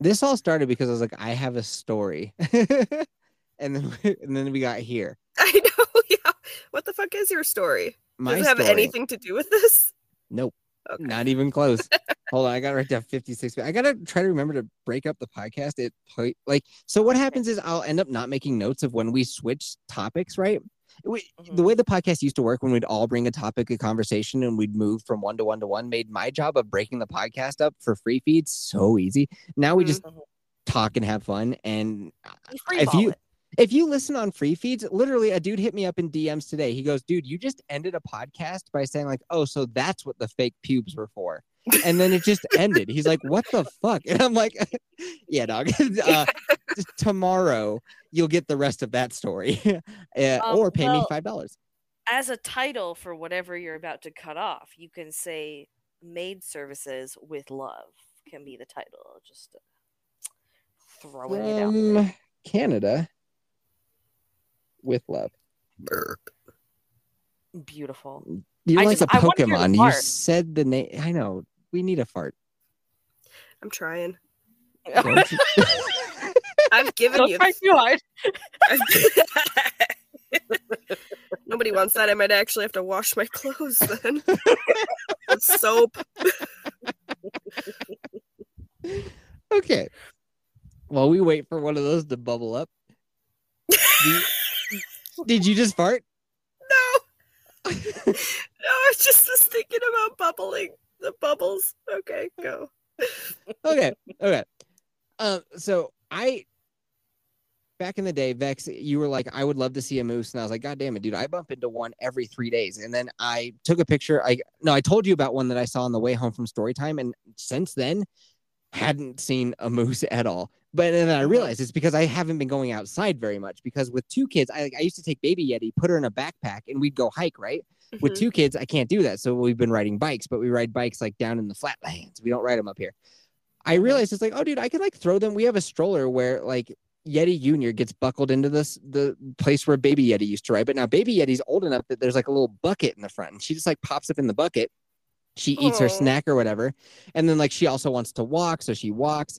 this all started because I was like, I have a story, and then and then we got here. I know. Yeah. What the fuck is your story? My Does it have story- anything to do with this? Nope, Okay. not even close. Hold on, I got to write down fifty six. I gotta try to remember to break up the podcast. It like so. What happens is I'll end up not making notes of when we switch topics. Right. We, Mm-hmm. the way the podcast used to work when we'd all bring a topic of conversation and we'd move from one to one to one made my job of breaking the podcast up for free feeds so easy. Now we just Mhm. talk and have fun. And if you it. if you listen on free feeds, literally a dude hit me up in DMs today. He goes, "Dude, you just ended a podcast by saying like, oh, so that's what the fake pubes were for." And then it just ended. He's like, "What the fuck?" And I'm like, "Yeah, dog. uh, tomorrow you'll get the rest of that story, uh, Um, or pay me five dollars." As a title for whatever you're about to cut off, you can say "Maid Services with Love" can be the title. Just uh, throwing it out. there. Canada, with love. Beautiful. You're I like just- a I wanna hear the Pokemon. You said the name. I know. We need a fart. I'm trying. I've given Don't you. try too hard. Nobody wants that. I might actually have to wash my clothes then. With soap. Okay. While we wait for one of those to bubble up. do- did you just fart? No. No, I was just was thinking about bubbling. The bubbles. Okay, go. okay. Okay. Um, so I back in the day, Vex, you were like, I would love to see a moose. And I was like, God damn it, dude, I bump into one every three days. And then I took a picture. I no, I told you about one that I saw on the way home from story time. And since then, hadn't seen a moose at all. But then I realized it's because I haven't been going outside very much. Because with two kids, I, I used to take baby Yeti, put her in a backpack, and we'd go hike, right? With Mhm. two kids, I can't do that. So we've been riding bikes, but we ride bikes like down in the flatlands. We don't ride them up here. I realized it's like, oh, dude, I could like throw them. We have a stroller where like Yeti Junior gets buckled into this the place where Baby Yeti used to ride. But now Baby Yeti's old enough that there's like a little bucket in the front, and she just like pops up in the bucket. She eats her snack or whatever, and then like she also wants to walk, so she walks.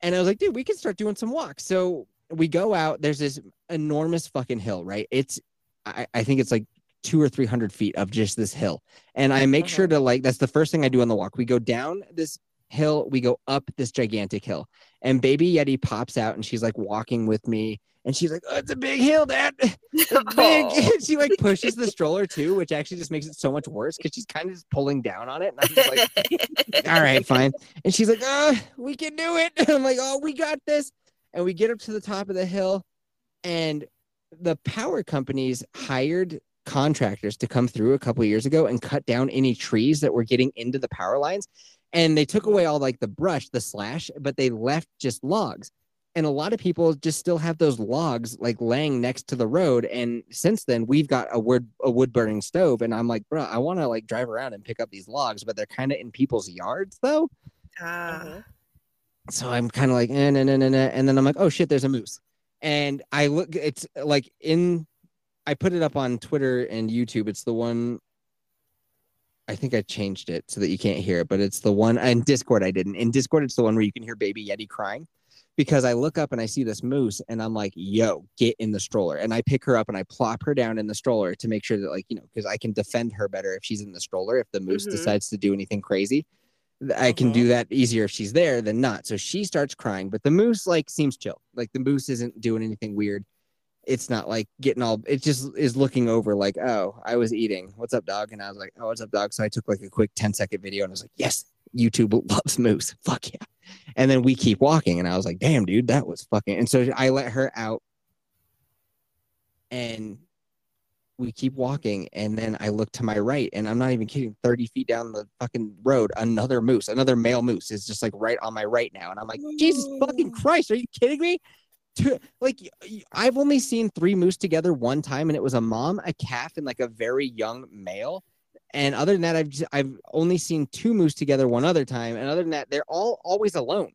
And I was like, dude, we can start doing some walks. So we go out. There's this enormous fucking hill, right? It's I, I think it's like two or three hundred feet of just this hill. And I make sure uh-huh. to like that's the first thing I do on the walk. We go down this hill, we go up this gigantic hill. And baby Yeti pops out and she's like walking with me. And she's like, Oh, it's a big hill, Dad. Big. Oh. Aw. she like pushes the stroller too, which actually just makes it so much worse because she's kind of just pulling down on it. And I'm just like, all right, fine. And she's like, oh, we can do it. And I'm like, oh, we got this. And we get up to the top of the hill, and the power companies hired contractors to come through a couple years ago and cut down any trees that were getting into the power lines. And they took away all like the brush, the slash, but they left just logs. And a lot of people just still have those logs like laying next to the road. And since then, we've got a wood a wood burning stove. And I'm like, bro, I want to like drive around and pick up these logs, but they're kind of in people's yards though. Ah. Mhm. so I'm kind of like, eh, nah, nah, nah, nah. and then I'm like, oh shit, there's a moose. And I look, it's like in, I put it up on Twitter and YouTube. It's the one, I think I changed it so that you can't hear it, but it's the one in Discord I didn't. In Discord, it's the one where you can hear Baby Yeti crying because I look up and I see this moose and I'm like, yo, get in the stroller. And I pick her up and I plop her down in the stroller to make sure that, like, you know, because I can defend her better if she's in the stroller. If the moose Mhm. decides to do anything crazy, I can do that easier if she's there than not. So she starts crying, but the moose, like, seems chill. Like, the moose isn't doing anything weird. It's not like getting all, it just is looking over, like, oh, I was eating. What's up, dog? And I was like, oh, what's up, dog? So I took like a quick 10 second video and I was like, yes, YouTube loves moose. Fuck yeah. And then we keep walking. And I was like, damn, dude, that was fucking. And so I let her out and we keep walking. And then I look to my right and I'm not even kidding, 30 feet down the fucking road, another moose, another male moose is just like right on my right now. And I'm like, Jesus fucking Christ, are you kidding me? Two, like I've only seen three moose together one time, and it was a mom, a calf, and like a very young male. And other than that, I've just, I've only seen two moose together one other time, and other than that, they're all always alone.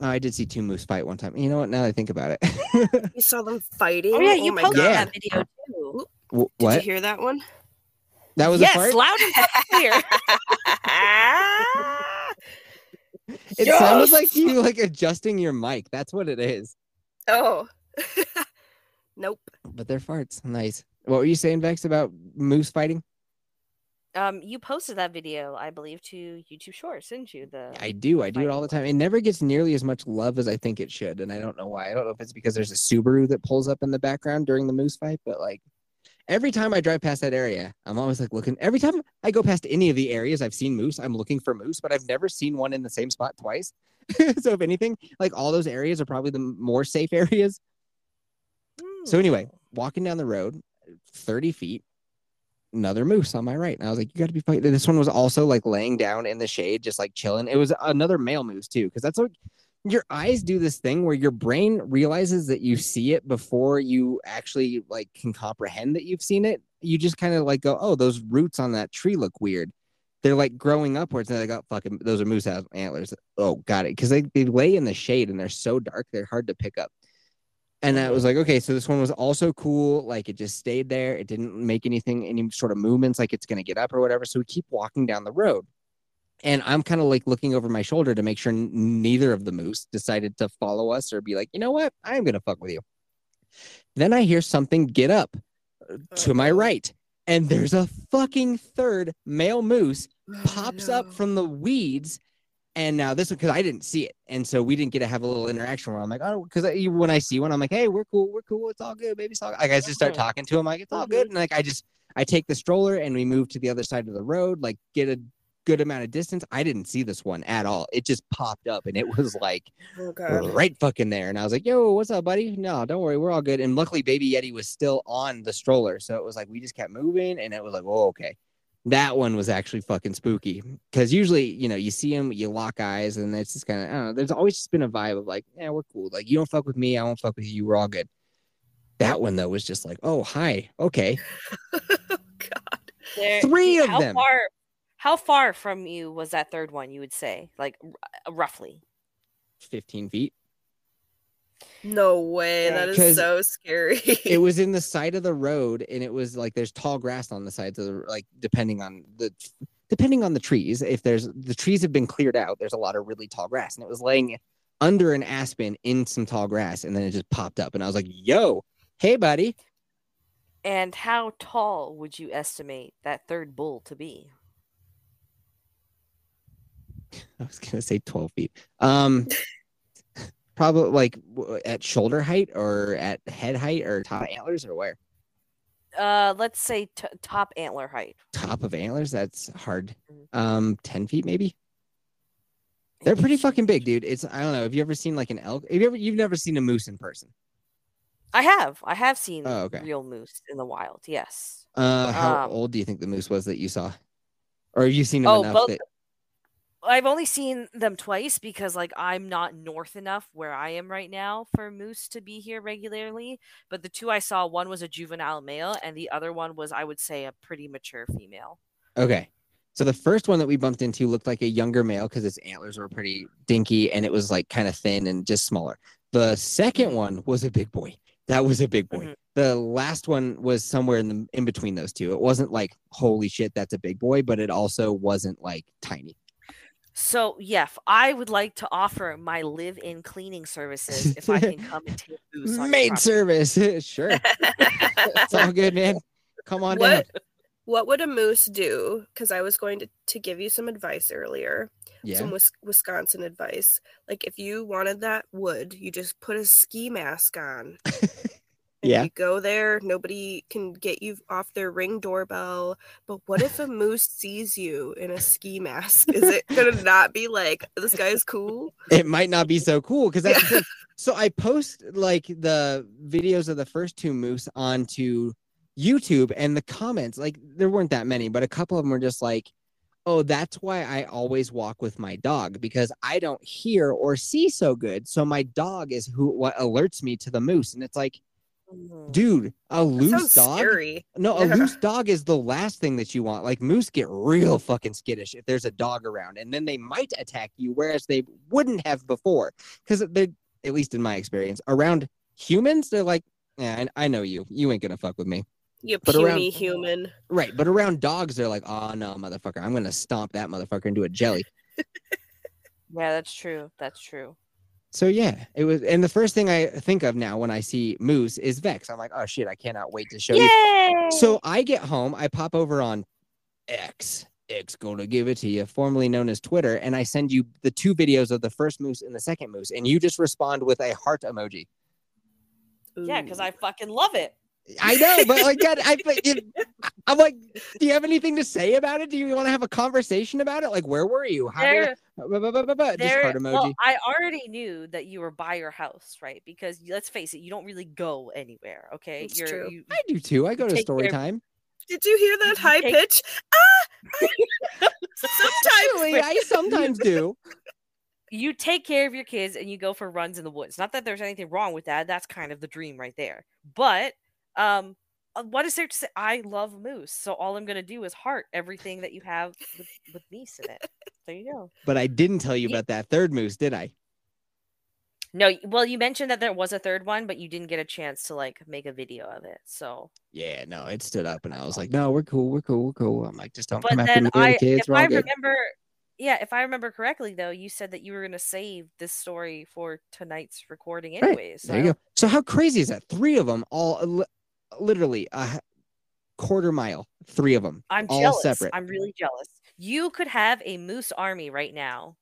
Oh, I did see two moose fight one time. You know what? Now that I think about it, You saw them fighting. Oh yeah, you oh my posted God. that video too. Wh- Did what? you hear that one? That was yes, a fart. loud and clear. It sounded like you like adjusting your mic. That's what it is. Oh. nope. But they're farts. Nice. What were you saying, Vex, about moose fighting? um, you posted that video, I believe, to YouTube Shorts, didn't you? The I do. I do it all the time. It never gets nearly as much love as I think it should, and I don't know why. I don't know if it's because there's a Subaru that pulls up in the background during the moose fight, but like every time I drive past that area, I'm always like looking. Every time I go past any of the areas I've seen moose, I'm looking for moose, but I've never seen one in the same spot twice. so if anything, like all those areas are probably the more safe areas. So anyway, hmm. walking down the road, 30 feet, another moose on my right. And I was like, you got to be fighting. This one was also like laying down in the shade, just like chilling. It was another male moose too, because that's what your eyes do this thing where your brain realizes that you see it before you actually like can comprehend that you've seen it. You just kind of like go, oh, those roots on that tree look weird. They're like growing upwards and they got fucking those are moose antlers. Oh, got it. Because they, they lay in the shade and they're so dark, they're hard to pick up. And I was like, okay, so this one was also cool. Like it just stayed there. It didn't make anything, any sort of movements like it's going to get up or whatever. So we keep walking down the road. And I'm kind of like looking over my shoulder to make sure neither of the moose decided to follow us or be like, you know what? I'm going to fuck with you. Then I hear something get up uh, to my right. And there's a fucking third male moose pops Oh, up from the weeds. And now this one, because I didn't see it, and so we didn't get to have a little interaction where I'm like, oh, because when I see one, I'm like, hey, we're cool, we're cool, it's all good, baby, it's all. Good. Like I just start Mhm. talking to him, like it's all good, and like I just I take the stroller and we move to the other side of the road, like get a good amount of distance. I didn't see this one at all. It just popped up, and it was like Oh right fucking there. And I was like, yo, what's up, buddy? No, don't worry, we're all good. And luckily, Baby Yeti was still on the stroller. So it was like we just kept moving and it was like, oh, okay. That one was actually fucking spooky. Cause usually, you know, you see him, you lock eyes, and it's just kind of, I don't know, there's always just been a vibe of like, yeah, we're cool. Like, you don't fuck with me, I won't fuck with you, we're all good. That one though was just like, oh, hi, okay. oh god. There- Three of how them. Far, how far from you was that third one? You would say, like r- uh, roughly. 15 feet. No way. That is so scary. it was in the side of the road and it was like there's tall grass on the sides of the like depending on the depending on the trees if there's the trees have been cleared out there's a lot of really tall grass and it was laying under an aspen in some tall grass and then it just popped up and i was like yo hey buddy And how tall would you estimate that third bull to be? i was gonna say 12 feet um probably like at shoulder height or at head height or top antlers or where Uh, let's say t- top antler height. top of antlers that's hard Mhm. um 10 feet maybe They're pretty fucking big, dude. It's I don't know. Have you ever seen like an elk? Have you ever you've never seen a moose in person? I have. I have seen Oh, okay. real moose in the wild. Yes. Uh, how Um, old do you think the moose was that you saw? Or have you seen him Oh, enough both- that I've only seen them twice because like I'm not north enough where I am right now for moose to be here regularly. But the two I saw, one was a juvenile male and the other one was I would say a pretty mature female. okay? So the first one that we bumped into looked like a younger male because its antlers were pretty dinky and it was like kind of thin and just smaller. The second one was a big boy. That was a big boy. Mhm. The last one was somewhere in the in between those two. It wasn't like holy shit, that's a big boy, but it also wasn't like tiny. So, Yef, I would like to offer my live-in cleaning services if I can come and take moose on your Maid service, sure. It's all good, man. Come on down. what what would a moose do? Because I was going to, to give you some advice earlier. Yeah. Some Wis- Wisconsin advice. Like if you wanted that wood, you just put a ski mask on. And Yeah. You go there, nobody can get you off their ring doorbell. But what if a moose sees you in a ski mask? Is it gonna not be like this guy's cool? it might not be so cool because that's the so I post like the videos of the first two moose onto YouTube and the comments like there weren't that many, but a couple of them were just like, "Oh, that's why I always walk with my dog because I don't hear or see so good. So my dog is who what alerts me to the moose." And it's like. Mm-hmm. dude, a loose dog. scary. No, a Yeah. loose dog is the last thing that you want. Like moose get real fucking skittish if there's a dog around, and then they might attack you, whereas they wouldn't have before. Because they're, at least in my experience, around humans, they're like, yeah, I, I know you. You ain't gonna fuck with me. You But puny around- human. Right. But around dogs, they're like, oh no, motherfucker, I'm gonna stomp that motherfucker into a jelly. Yeah, that's true. That's true. So yeah, it was. And the first thing I think of now when I see moose is Vex. I'm like, oh shit, I cannot wait to show you. Yay! So I get home, I pop over on X, X gonna give it to you, formerly known as Twitter, and I send you the two videos of the first moose and the second moose, and you just respond with a heart emoji. yeah, because I fucking love it. I know, but like, God, I, but it, I'm like, do you have anything to say about it? Do you want to have a conversation about it? Like, where were you? How There, bu- there. emoji. Well, I already knew that you were by your house, right? Because let's face it, you don't really go anywhere. Okay, It's you're true. you, I do too. I go to story care- time. Did you hear that You high take- pitch? Ah! Sometimes Actually, I sometimes do. you take care of your kids and you go for runs in the woods. Not that there's anything wrong with that. That's kind of the dream right there. But um uh, what is there to say? I love moose. So all I'm gonna do is heart everything that you have with, with in it. There you go. But I didn't tell you about that third moose, did I? No, well, you mentioned that there was a third one, but you didn't get a chance to like make a video of it. So, Yeah, no, it stood up, and I was like, "No, we're cool, we're cool, we're cool." I'm like, "Just don't but come after me, I, kids. if I good." remember, yeah, if I remember correctly, though, you said that you were gonna save this story for tonight's recording, Right, anyways. So There you go. So how crazy is that? Three of them, all li- literally a quarter mile. Three of them, I'm all jealous. separate. I'm really jealous. You could have a moose army right now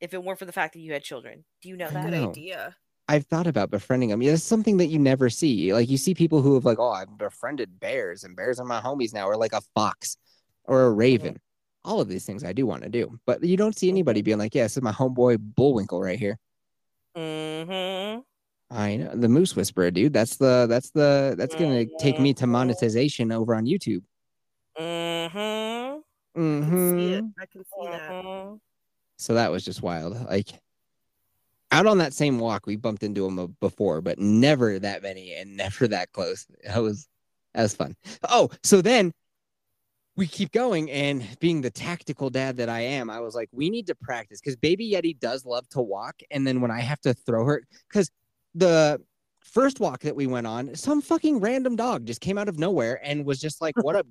if it weren't for the fact that you had children. Do you know that? know. idea. I've thought about befriending them. Yeah, it's something that you never see. Like you see people who have like, "Oh, I've befriended bears, and bears are my homies now," or like a fox or a raven. All of these things I do want to do, but you don't see anybody being like, "Yeah, this is my homeboy Bullwinkle right here." Mm-hmm. I know the Moose Whisperer, dude. That's the that's the that's gonna take me to monetization over on YouTube. Mm-hmm. I can see. I can see that. Mhm. So that was just wild. Like out on that same walk, we bumped into him before, but never that many and never that close. That was that was fun. Oh, so then we keep going, and being the tactical dad that I am, I was like, we need to practice because Baby Yeti does love to walk, and then when I have to throw her, because the first walk that we went on, some fucking random dog just came out of nowhere and was just like, what a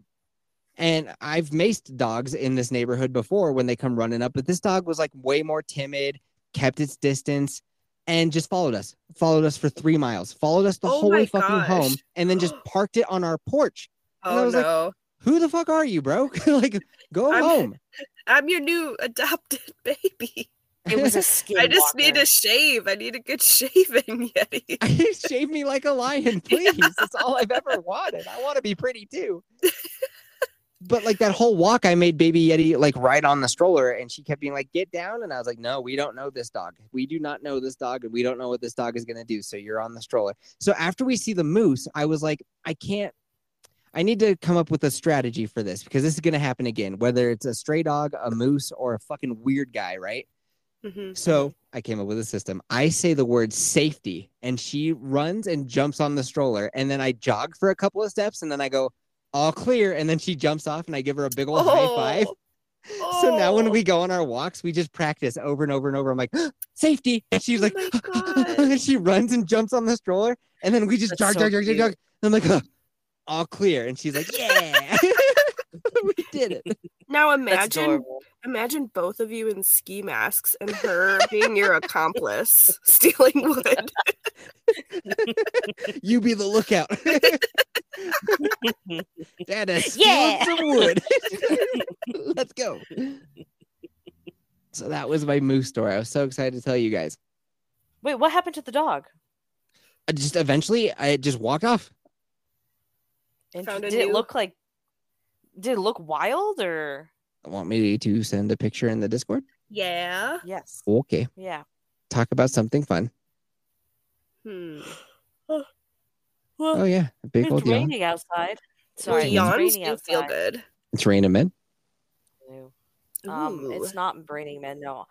and I've maced dogs in this neighborhood before when they come running up, but this dog was like way more timid, kept its distance, and just followed us. Followed us for three miles, followed us the Oh whole way fucking gosh. home, and then just parked it on our porch. And I Oh was like, no. Who the fuck are you, bro? like, go I'm- home. I'm your new adopted baby. It was a skin. I just need a shave. I need a good shaving, Yeti. Shave me like a lion, please. That's all I've ever wanted. I want to be pretty too. But like that whole walk, I made Baby Yeti like ride on the stroller, and she kept being like, "Get down!" And I was like, "No, we don't know this dog. We do not know this dog, and we don't know what this dog is gonna do. So you're on the stroller." So after we see the moose, I was like, "I can't. I need to come up with a strategy for this because this is gonna happen again. Whether it's a stray dog, a moose, or a fucking weird guy, right?" Mhm. So I came up with a system. I say the word safety, and she runs and jumps on the stroller, and then I jog for a couple of steps, and then I go all clear, and then she jumps off, and I give her a big old high five. Oh, So now when we go on our walks, we just practice over and over and over. I'm like, safety. And she's Oh like, and she runs and jumps on the stroller. And then we just That's jog, so jog, jog, jog, jog. And I'm like, all clear. And she's like, yeah, we did it. Now imagine imagine both of you in ski masks and her being your accomplice stealing wood. You be the lookout. Dada, steal Yeah. some wood. Let's go. So that was my moose story. I was so excited to tell you guys. Wait, what happened to the dog? I just eventually, I just walked off. And Found a did it new- look like? Did it look wild or? Want me to send a picture in the Discord? Yeah. Yes. Okay. Yeah. Talk about something fun. Hmm. Oh yeah, a big it's old yawn. raining outside. Well, Sorry, it's yawns raining do feel outside. good. It's raining men. No. Um, it's not raining men. No,